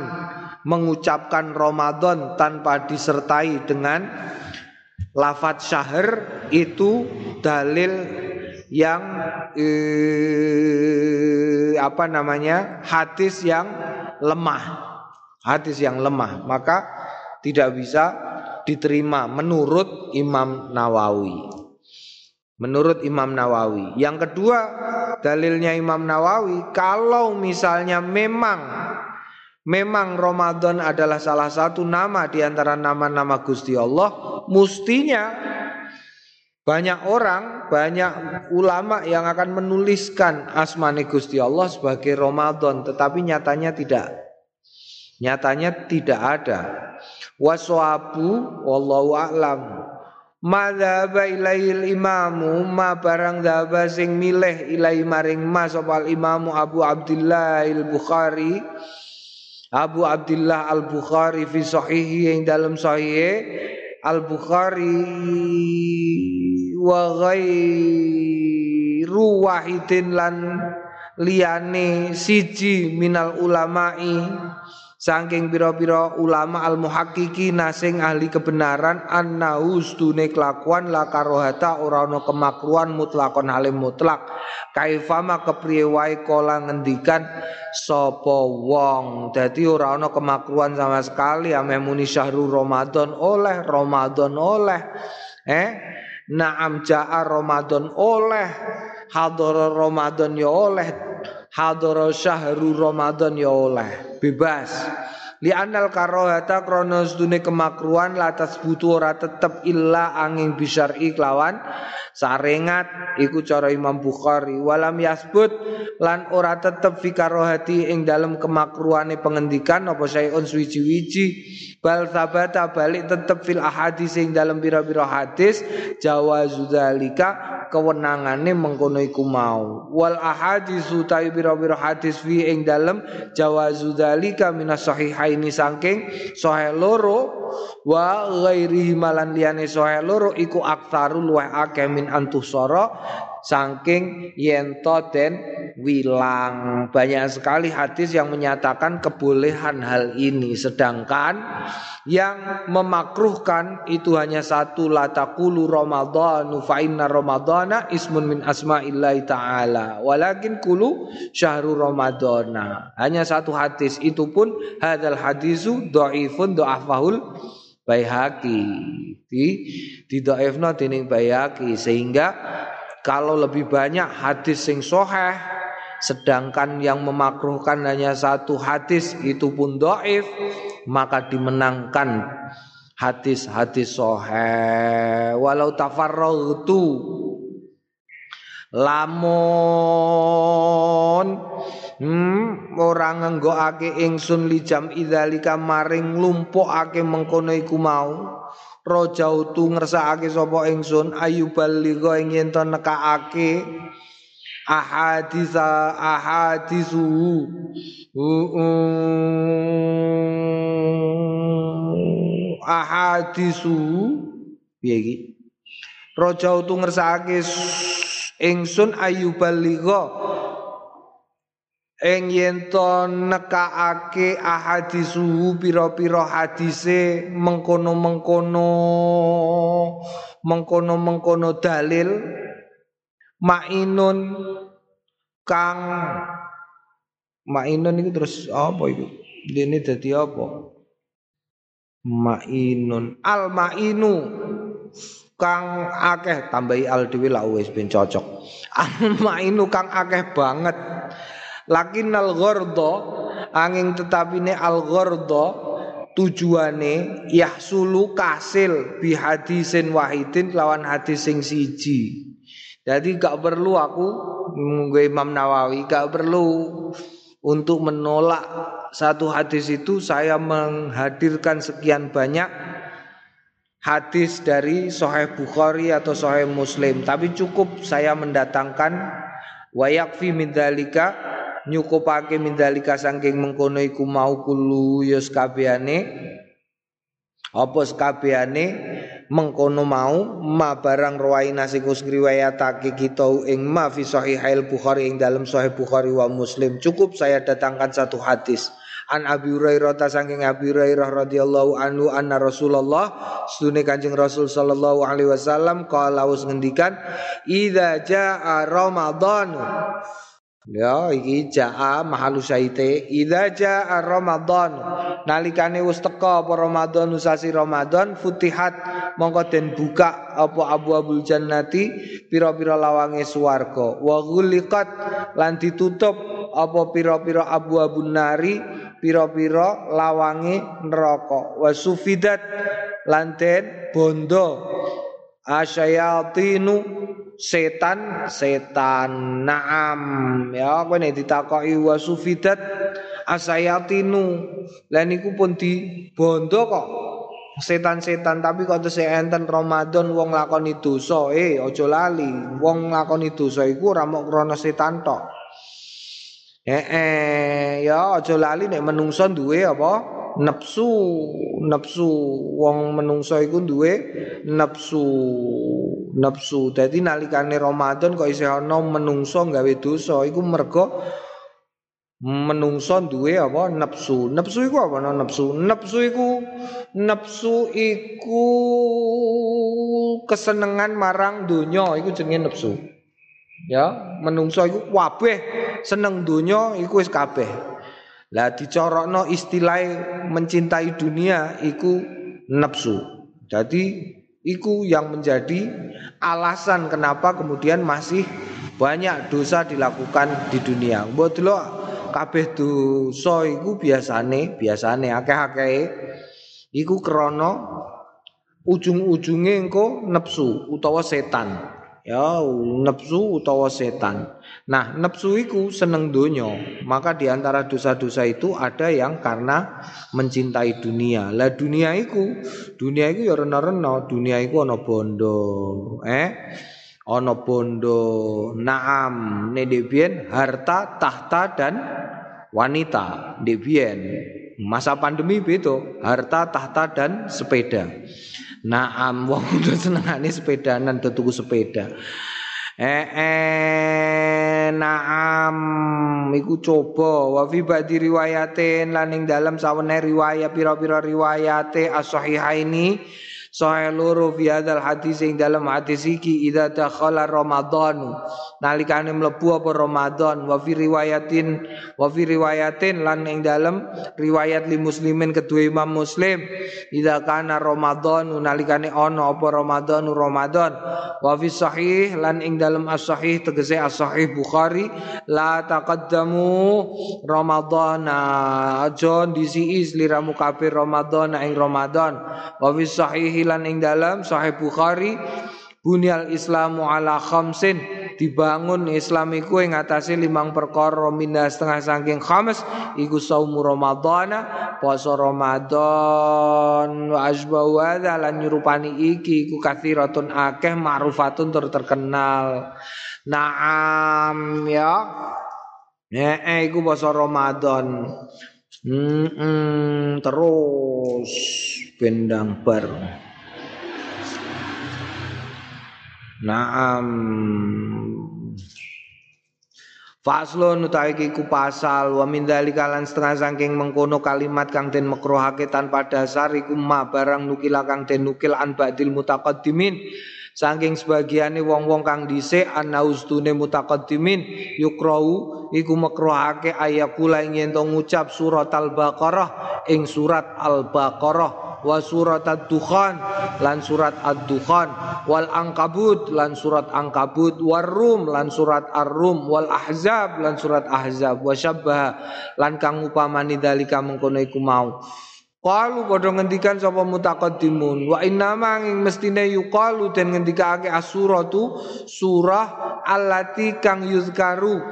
S1: mengucapkan Ramadan tanpa disertai dengan lafat syahr itu dalil yang eh, apa namanya hadis yang lemah. Hadis yang lemah. Maka tidak bisa diterima menurut Imam Nawawi menurut Imam Nawawi yang kedua dalilnya Imam Nawawi kalau misalnya memang Memang Ramadan adalah salah satu nama di antara nama-nama Gusti Allah, mustinya banyak orang, banyak ulama yang akan menuliskan asmani Gusti Allah sebagai Ramadan, tetapi nyatanya tidak. Nyatanya tidak ada. Waswabu wallahu a'lam. Madzhaba ilaihil imamu ma barang dhaba sing milih ilai maring ma sapa imamu Abu Abdullah al-Bukhari. Abu Abdullah Al Bukhari fi sahihi yang dalam sahih Al Bukhari wa ghairu wahidin lan liyane siji minal ulama'i Saking biro-biro ulama al muhakiki nasing ahli kebenaran annahu stune kelakuan la karohata ora kemakruan mutlakon halim mutlak. Kaifama kepriye wae kala ngendikan sapa wong? Dadi ora kemakruan sama sekali ame muni syahrul ramadan oleh ramadan oleh. Eh? Naam jaa ramadan oleh hadara ramadan ya oleh. Hadara syahrul ramadan ya oleh. Bebas li anal karohata kronos dune kemakruan latas butuh ora tetep illa angin bisyari kelawan sarengat iku cara Imam Bukhari. Walam yasbut lan ora tetep fi karohati ing dalam kemakruane pengendikan apa sayun suwiji-wiji. Bal sabata balik tetep fil ahadis ing dalam bira-bira hadis. Jawazu dzalika kewenangane mengkono iku mau. Wal ahadis utawi bira-bira hadis fi ing dalam jawazu dzalika minas sahihaini saking sahih loro wa ghairihi malan liyane sahih loro iku aktsarul wa akeh min saking yen to den wilang. Banyak sekali hadis yang menyatakan kebolehan hal ini. Sedangkan yang memakruhkan itu hanya satu la taqulu ramadhanu fa inna ramadhana ismun min asma'illahi ta'ala. Walakin kulu syahrul ramadhana. Hanya satu hadis itu pun hadal hadisu dhaifun dha'afahul Baihaqi di di dhaifna dening Baihaqi sehingga kalau lebih banyak hadis sing soheh sedangkan yang memakruhkan hanya satu hadis itu pun doif maka dimenangkan hadis-hadis soheh walau tafarragtu lamun hmm, orang ngenggokake ingsun lijam idzalika maring nglumpukake mengkono iku mau rojautu ngersakake sapa ingsun ayubaligha ing yen to nekakake ahadisa ahadisu ahadisu piye iki? Rojautu ngersakake ingsun ayubaligha ing yen to nekaake ahadisu pira-pira hadise mengkono-mengkono mengkono-mengkono dalil mainun kang mainun itu terus apa itu ini jadi apa? Mainun. Al mainu kang akeh tambahi al dhewe lah wis ben cocok. Al mainu kang akeh banget lakinnal gharda angin tetapine al gharda tujuane yahsulu kasil bi hadisin wahidin lawan hadis sing siji. Jadi gak perlu aku gue Imam Nawawi gak perlu untuk menolak satu hadis itu saya menghadirkan sekian banyak hadis dari Sahih Bukhari atau Sahih Muslim. Tapi cukup saya mendatangkan wayakfi min dzalika nyukupake mindalika saking mengkono iku mau kulu ya kabehane apa kabehane mengkono mau ma barang rawaina sing ngriwayatake kita ing ma fi sahihail bukhari ing dalam sahih bukhari wa muslim. Cukup saya datangkan satu hadis. An Abi Hurairah ta saking Abi Hurairah radhiyallahu anhu anna Rasulullah sunne Kanjeng Rasul sallallahu alaihi wasallam qala us ngendikan idza jaa Ramadan Ya iki jaa mahalu saite. Idza jaa Ramadan nalikane wis teka apa Ramadan usasi Ramadan futihat mongko den buka apa abu-abul jannati pira-pira lawange swarga. Wa ghuliqat lan ditutup apa pira-pira abu-abun nari pira-pira lawange neraka. Wa sufidat lan den bondo asyayatinu setan setan naam. Ya kowe nek ditakoki wa sufidat? Asayatinu lan niku pun dibondo kok. Setan-setan tapi kok tesih enten Ramadan wong lakoni dosa. Eh aja lali. Wong lakoni dosa iku ora mok krana setan tok. Eh, eh ya aja lali nek menungso duwe apa nafsu nafsu wong menungso iku duwe nafsu nafsu dadi nalikane Ramadan kok isih ana menungso gawe dosa iku mergo menungso duwe apa? Nafsu nafsu iku apa nafsu nafsu iku nafsu iku kesenengan marang donya iku jenenge nafsu ya menungso iku kabeh seneng donya iku wis kabeh lah dicorokno istilah mencintai dunia iku nafsu. Jadi iku yang menjadi alasan kenapa kemudian masih banyak dosa dilakukan di dunia. Mbok delok kabeh dosa iku biasane biasane akeh-akeh iku krana ujung-ujunge engko nafsu utawa setan. Ya, nafsu utawa setan. Nah, nafsu itu seneng donya, maka di antara dosa-dosa itu ada yang karena mencintai dunia. Lah dunia itu, dunia itu ya rena-rena, dunia itu ana bondo, eh? Ana bondo, naam, nedebien harta, tahta dan wanita, debien. Masa pandemi beto, harta, tahta dan sepeda. Naam, wong udah [LAUGHS] senengane sepedanan tuku sepeda. Eh, eh naam. Iku coba. Wa fi ba'di riwayatin lan ing dalem sawene riwayat pira-pira riwayate as-sahihaini Sahih loro fi hadzal hadis ing dalam hadis iki idza dakhala Ramadan. Nalikane mlebu apa Ramadan? Wa riwayatin wa riwayatin lan ing dalam riwayat li muslimin kedua Imam Muslim. Idza kana Ramadan nalikane ana apa Ramadan? Ramadan. Wa fi sahih lan ing dalam as-sahih tegese as-sahih Bukhari la taqaddamu Ramadan aja disi sliramu kafir Ramadan ing Ramadan. Wa fi sahih lan ing dalam Sahih Bukhari Bunyal Islamu ala khamsin dibangun Islam iku ing limang perkara minda setengah saking khams iku saumu Ramadhana puasa Ramadan wa asbahu lan nyurupani iki iku kathiratun akeh ma'rufatun tur terkenal Naam ya Eh, iku puasa Ramadan. Hmm, hmm, terus bendang bar. Naam. Faslun utawi iku pasal wa min dzalika lan setengah saking mengkono kalimat kang den makruhake tanpa dasar iku ma barang nukil kang den nukil an ba'dil mutaqaddimin. Saking sebagiane wong-wong kang dhisik ana ustune mutaqaddimin. Yukrau iku makruhake ayakula ing ngucap surat al-baqarah ing surat al-baqarah wa surat ad-dukhan lan surat ad-dukhan wal angkabut lan surat angkabut war rum lan surat ar-rum wal ahzab lan surat ahzab wa syabbaha lan kang upamani dalika mengkono iku mau. Qalu padha ngendikan sapa mutaqaddimun wa inna manging mestine yuqalu den ngendikake asuratu surah allati kang yuzkaru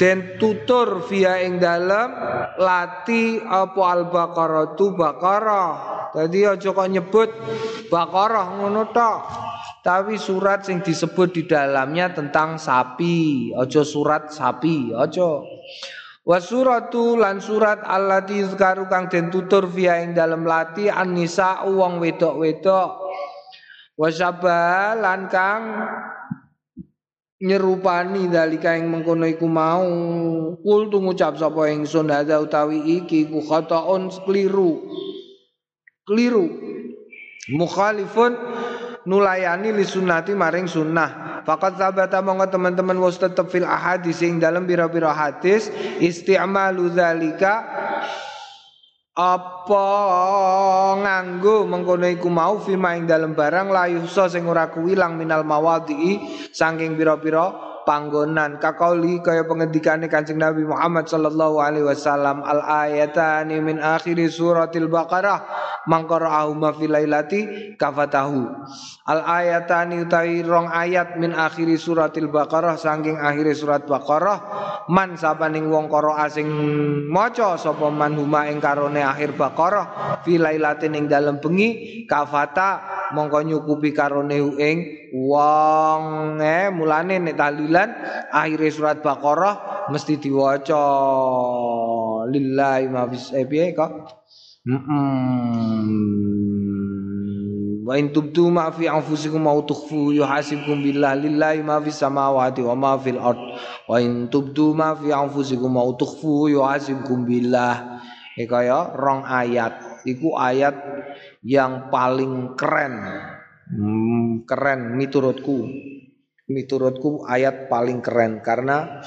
S1: den tutur via ing dalam lati apa al baqarah tu baqarah. Tadi aja kok nyebut baqarah ngono tapi surat sing disebut di dalamnya tentang sapi. Aja surat sapi aja. Wa suratu lan surat allati yuzkaru kang den tutur via ing dalam lati an-nisa wong wedok-wedok. Wa lan kang nyerupani dalika yang mengkono iku mau. Kul tu ngucap sapa ingsun hadza utawi iki ku khataun keliru. Keliru. Mukhalifun nulayani li sunnati maring sunnah. Fakat sabata monggo teman-teman was tetep fil ahadis sing dalam bira-bira hadis isti'malu zalika apa nganggo mengkono iku mau fima ing dalem barang layu so sing ora kuwilang minal mawadhi saking pira-pira panggonan. Kakauli kaya pengendikane Kanjeng Nabi Muhammad sallallahu alaihi wasallam al ayatani min akhiri suratil baqarah mangqara'ahu ma fil lailati kafatahu. Al ayatani utawi rong ayat min akhiri suratil baqarah saking akhiri surat baqarah man sapaning wong karo asing maca sapa man huma ing karone akhir baqarah fil lailatin ing dalem bengi kafata mongko nyukupi karone ing wong eh mulane nek akhir surat Baqarah mesti diwaca. Lillahi ma fis eh piye kok? Wa in tubdu ma fi anfusikum au tukhfu yuhasibkum billah lillahi ma fis samawati wa ma fil ard. Wa in tubdu ma fi anfusikum au tukhfu yuhasibkum billah. E kaya rong ayat. Iku ayat yang paling keren. Hmm, keren miturutku miturutku ayat paling keren karena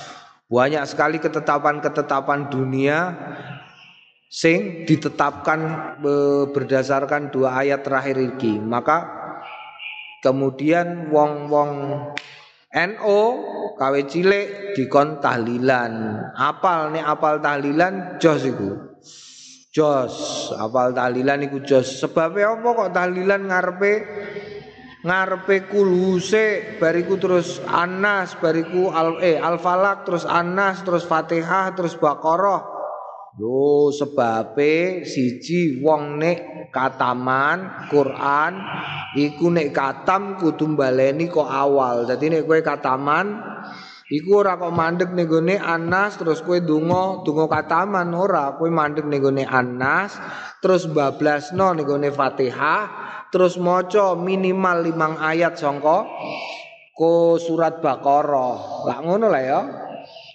S1: banyak sekali ketetapan-ketetapan dunia sing ditetapkan berdasarkan dua ayat terakhir ini maka kemudian wong-wong NO kawe cilik dikon tahlilan. Apal nih apal tahlilan jos iku. Jos apal tahlilan iku jos. Sebabnya apa kok tahlilan ngarepe ngarepe kulhuse bariku terus anas bariku al eh al falak terus anas terus fatihah terus baqarah Yo sebabe siji wong nek kataman Quran iku nek katam kudu baleni kok awal. Dadi nek kowe kataman Iku ora kok mandek ning gone Anas terus kowe donga, donga kataman ora, kowe mandek ning gone Anas terus bablasno ning gone Fatihah, terus maca minimal limang ayat sangka ko surat Baqarah. Lah ngono lah ya.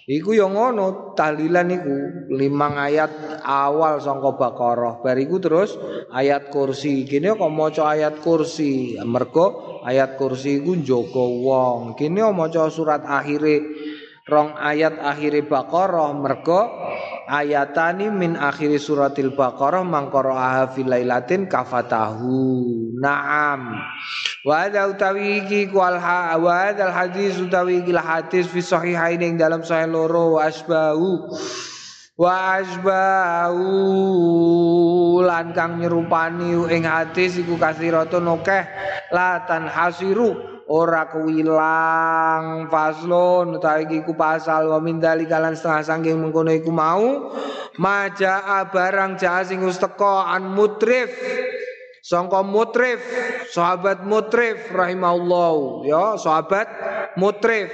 S1: Iku yang ngono tahlilan iku limang ayat awal sangka Baqarah. Bariku terus ayat kursi. Kini kok maca ayat kursi. Mergo ayat kursi iku njaga wong. Kini maca surat akhire rong ayat akhire Baqarah mergo ayatani min akhiri suratil Baqarah mangqara'aha fil lailatin kafatahu. Naam. Wa hadza utawi iki ha wa hadzal hadis utawi iki hadis fi sahihain ing dalam sahih loro wa asbahu wa asbahu lan kang nyerupani ing hadis iku kasiratun akeh latan hasiru ora kewilang faslon utawi iki ku pasal wa min kalan setengah sangking mengkono iku mau. Maja barang jaa sing teka an mutrif. Sangka mutrif sahabat mutrif rahimahullah. Ya sahabat mutrif.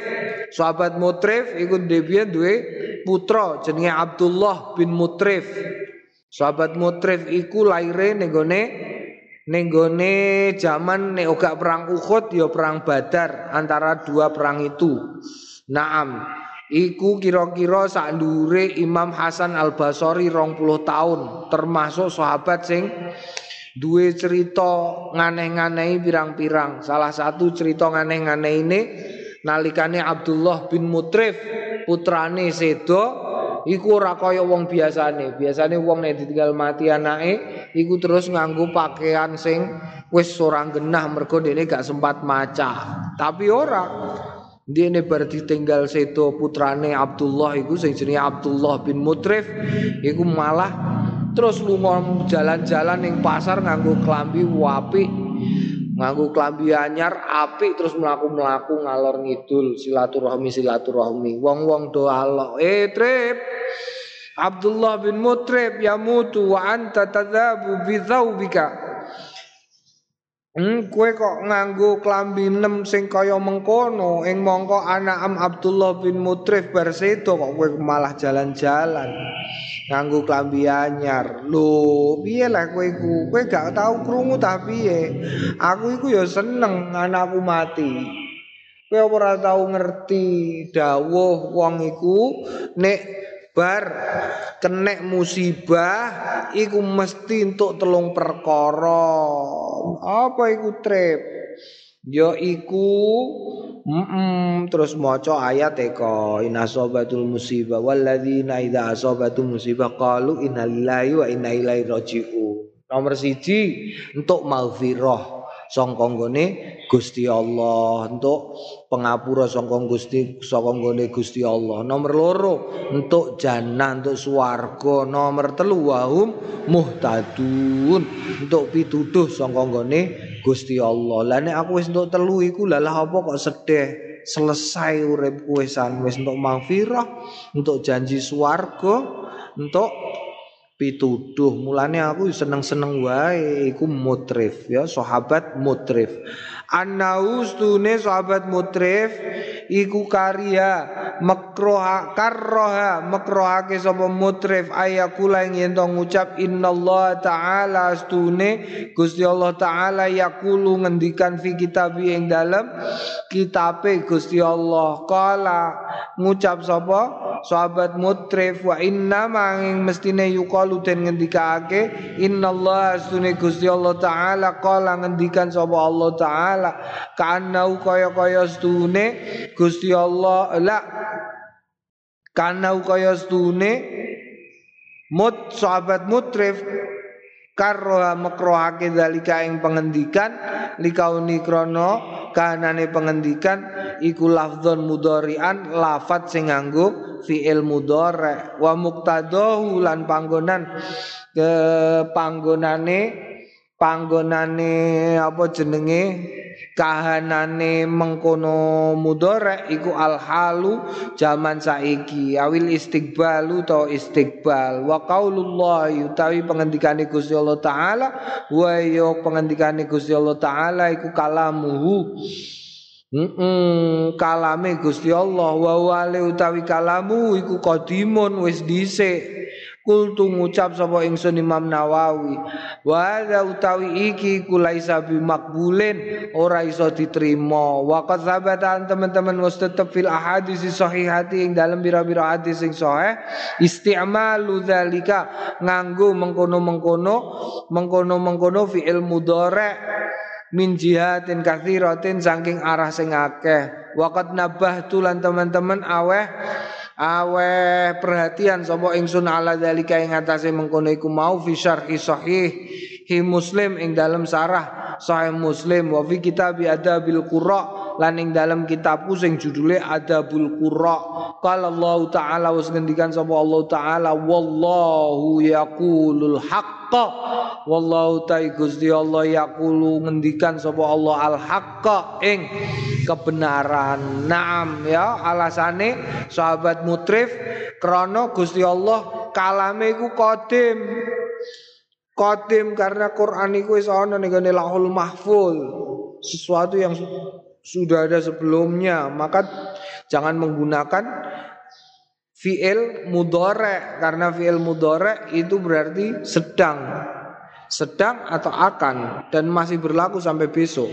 S1: Sahabat mutrif iku dhewe duwe putra jenenge Abdullah bin Mutrif. Sahabat mutrif iku laire ning Nenggone zaman nek perang Uhud ya perang Badar antara dua perang itu. Naam. Iku kira-kira sak ndure Imam Hasan Al Basri 20 tahun termasuk sahabat sing duwe cerita nganeh-nganehi pirang-pirang. Salah satu cerita nganeh-nganeh ini nalikane Abdullah bin Mutrif putrane Sedo iku ora kaya wong biasane. Biasane wong nek ditinggal mati anake iku terus nganggo pakaian sing wis ora genah mergo dene gak sempat maca. Tapi ora. Dene bar ditinggal sedo putrane Abdullah iku sing jenenge Abdullah bin Mutrif iku malah terus lunga jalan-jalan ning pasar nganggo klambi wapi nganggo klambi anyar apik terus mlaku-mlaku ngalor ngidul silaturahmi silaturahmi. Wong-wong do Allah eh trip Abdullah bin Mutrib yamutu wa anta tadhabu bi Hmm, kue kok nganggo klambi nem sing kaya mengkono. Ing mongko anak am Abdullah bin Mutrif bersedo kok kue malah jalan-jalan. Nganggo klambi anyar. Lho piye lah kue ku kue gak tau krungu tapi piye? Aku iku ya seneng anakku mati. Kue ora tau ngerti dawuh wong iku nek bar kenek musibah iku mesti untuk telung perkara. Apa iku trip? Ya iku mm -mm, terus maca ayat eko inasobatul musibah walladzina idza asabatu musibah qalu innalillahi wa inna ilaihi raji'un. Nomor siji untuk maghfirah sangka nggone Gusti Allah. Untuk pengapura sangka Gusti sangka nggone Gusti Allah. Nomor loro untuk jannah untuk swarga. Nomor telu wahum muhtadun. Untuk pituduh sangka nggone Gusti Allah. Lah aku wis untuk telu iku lah apa kok sedih? Selesai urip wisan wis untuk maghfirah untuk janji swarga untuk pituduh. Mulane aku seneng-seneng wae. Iku mutrif ya sahabat mutrif Anaus tune sahabat mutrif iku karya makroha karroha makrohake sapa mutrif ayakula ing yen ngucap innallaha taala astune Gusti Allah taala yakulu ngendikan fi kitab ing dalem kitabe Gusti Allah. Kala ngucap sapa sahabat mutrif wa inna manging mestine yuqalu den ngendikake innallaha astune Gusti Allah taala. Kala ngendikan sapa Allah taala kanau kaya-kaya stune Gusti Allah la karena kaya stune mut sahabat mutrif karroha makrohake dalika ing pengendikan likauni krono kanane pengendikan iku lafdzon mudhari'an lafat sing nganggo fi'il mudhari. Wa muqtadahu lan panggonan ke panggonane panggonane apa jenenge? Kahanane mengkono mudorek iku alhalu zaman saiki. Awil istiqbalu to istiqbal wa qaulullah utawi pengendikane Gusti Allah taala. Wa yo pengendikane Gusti Allah taala iku kalamuhu. Mm -mm, kalame Gusti Allah. Wa wale utawi kalamu iku kodimun wis dhisik Kultu ngucap sapa ingsun Imam Nawawi wa utawi iki kulaisa bi makbulin ora iso diterima. Wa qad teman-teman wis tetep fil ahadis sahihati ing dalam bira-bira hadis sing sahih isti'malu dzalika nganggo mengkono-mengkono mengkono-mengkono fi ilmu dore min jihatin kathiratin saking arah sing akeh. Waqad nabah tulan teman-teman aweh Awe perhatian sapa ingsun ala zalika ing atase mengkono iku mau fi syarhi sahih hi Muslim ing dalam sarah Sahih Muslim. Wa fi kitab adabil qurra lan ing dalam kitabku sing judule Adabul Qurra. Qala Allah taala wis ngendikan sapa Allah taala wallahu yaqulul haqqa. Wallahu ta'ala Gusti Allah yaqulu ngendikan sapa Allah al haqqa ing kebenaran. Naam ya alasane sahabat mutrif krana Gusti Allah kalame iku kodim kodim karena Quran iku wis ana ning Lahul Mahfuz. Sesuatu yang sudah ada sebelumnya. Maka jangan menggunakan fiil mudore karena fiil mudore itu berarti sedang. Sedang atau akan. Dan masih berlaku sampai besok.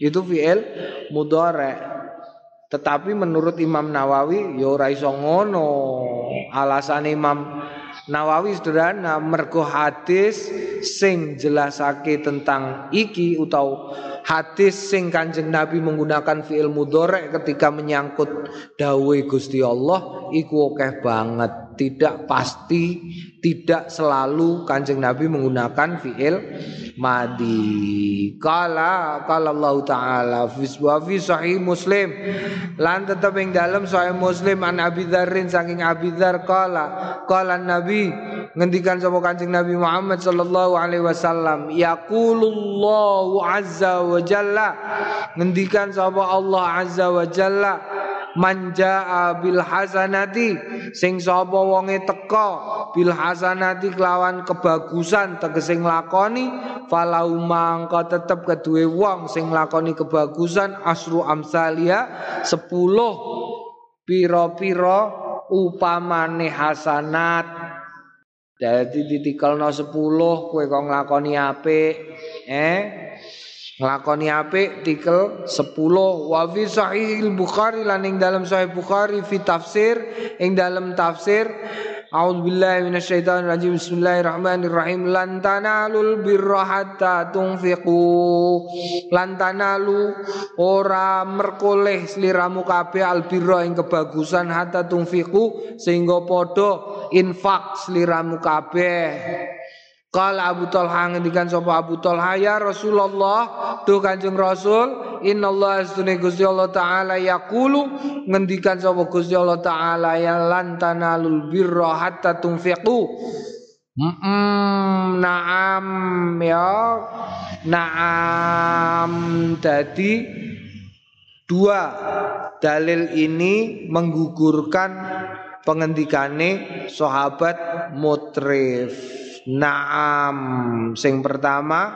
S1: Itu fiil mudore tetapi menurut Imam Nawawi ya ora iso ngono. Alasan Imam Nawawi sederhana mergo hadis sing jelasake tentang iki utawa hadis sing Kanjeng Nabi menggunakan fiil mudhari ketika menyangkut dawuh Gusti Allah iku akeh banget tidak pasti, tidak selalu Kanjeng Nabi menggunakan fiil madi. Kala kala Allah taala fi fi sahih Muslim. Lan tetap yang dalam sahih Muslim an Abi Dzarrin saking Abi Dzar kala kala Nabi ngendikan sapa Kanjeng Nabi Muhammad sallallahu alaihi wasallam yaqulullahu azza wa jalla ngendikan sapa Allah azza wa jalla manja bil hasanati sing sapa wonge teka bil hasanati kelawan kebagusan tegese nglakoni falau mangko tetep kedue wong sing nglakoni kebagusan asru amsalia 10 pira-pira upamane hasanat. Dadi ditikelno 10 kowe kok nglakoni apik eh nglakoni apik tikel 10 wa fi sahih Bukhari lan ing dalam sahih Bukhari fi tafsir ing dalam tafsir A'udzu billahi minasyaitonir rajim Bismillahirrahmanirrahim lan tanalul birra hatta tunfiqu. Lan tanalu ora merkoleh sliramu kabeh albirra ing kebagusan hatta tunfiqu sehingga padha infak sliramu kabeh Qala Abu Talha ngendikan sapa Abu Talha ya Rasulullah tuh Kanjeng Rasul innallaha astune Gusti Allah taala yaqulu ngendikan sapa Gusti Allah taala ya lan tanalul birra hatta tunfiqu. Mm naam ya. Naam tadi dua dalil ini menggugurkan pengendikane sahabat mutrif Naam. Sing pertama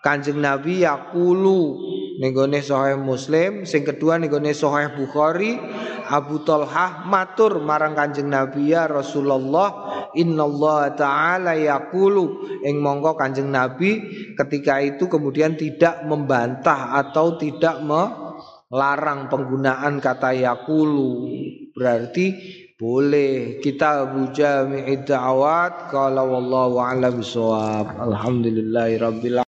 S1: Kanjeng Nabi yakulu nenggone sahih Muslim, sing kedua nenggone sahih Bukhari, Abu Talhah matur marang Kanjeng Nabi ya Rasulullah, innallaha taala yakulu ing mongko Kanjeng Nabi ketika itu kemudian tidak membantah atau tidak melarang penggunaan kata yakulu. Berarti boleh. Kita Abu Jami'id Da'awat Kalau wallahu a'lam bisawab Alhamdulillahirabbil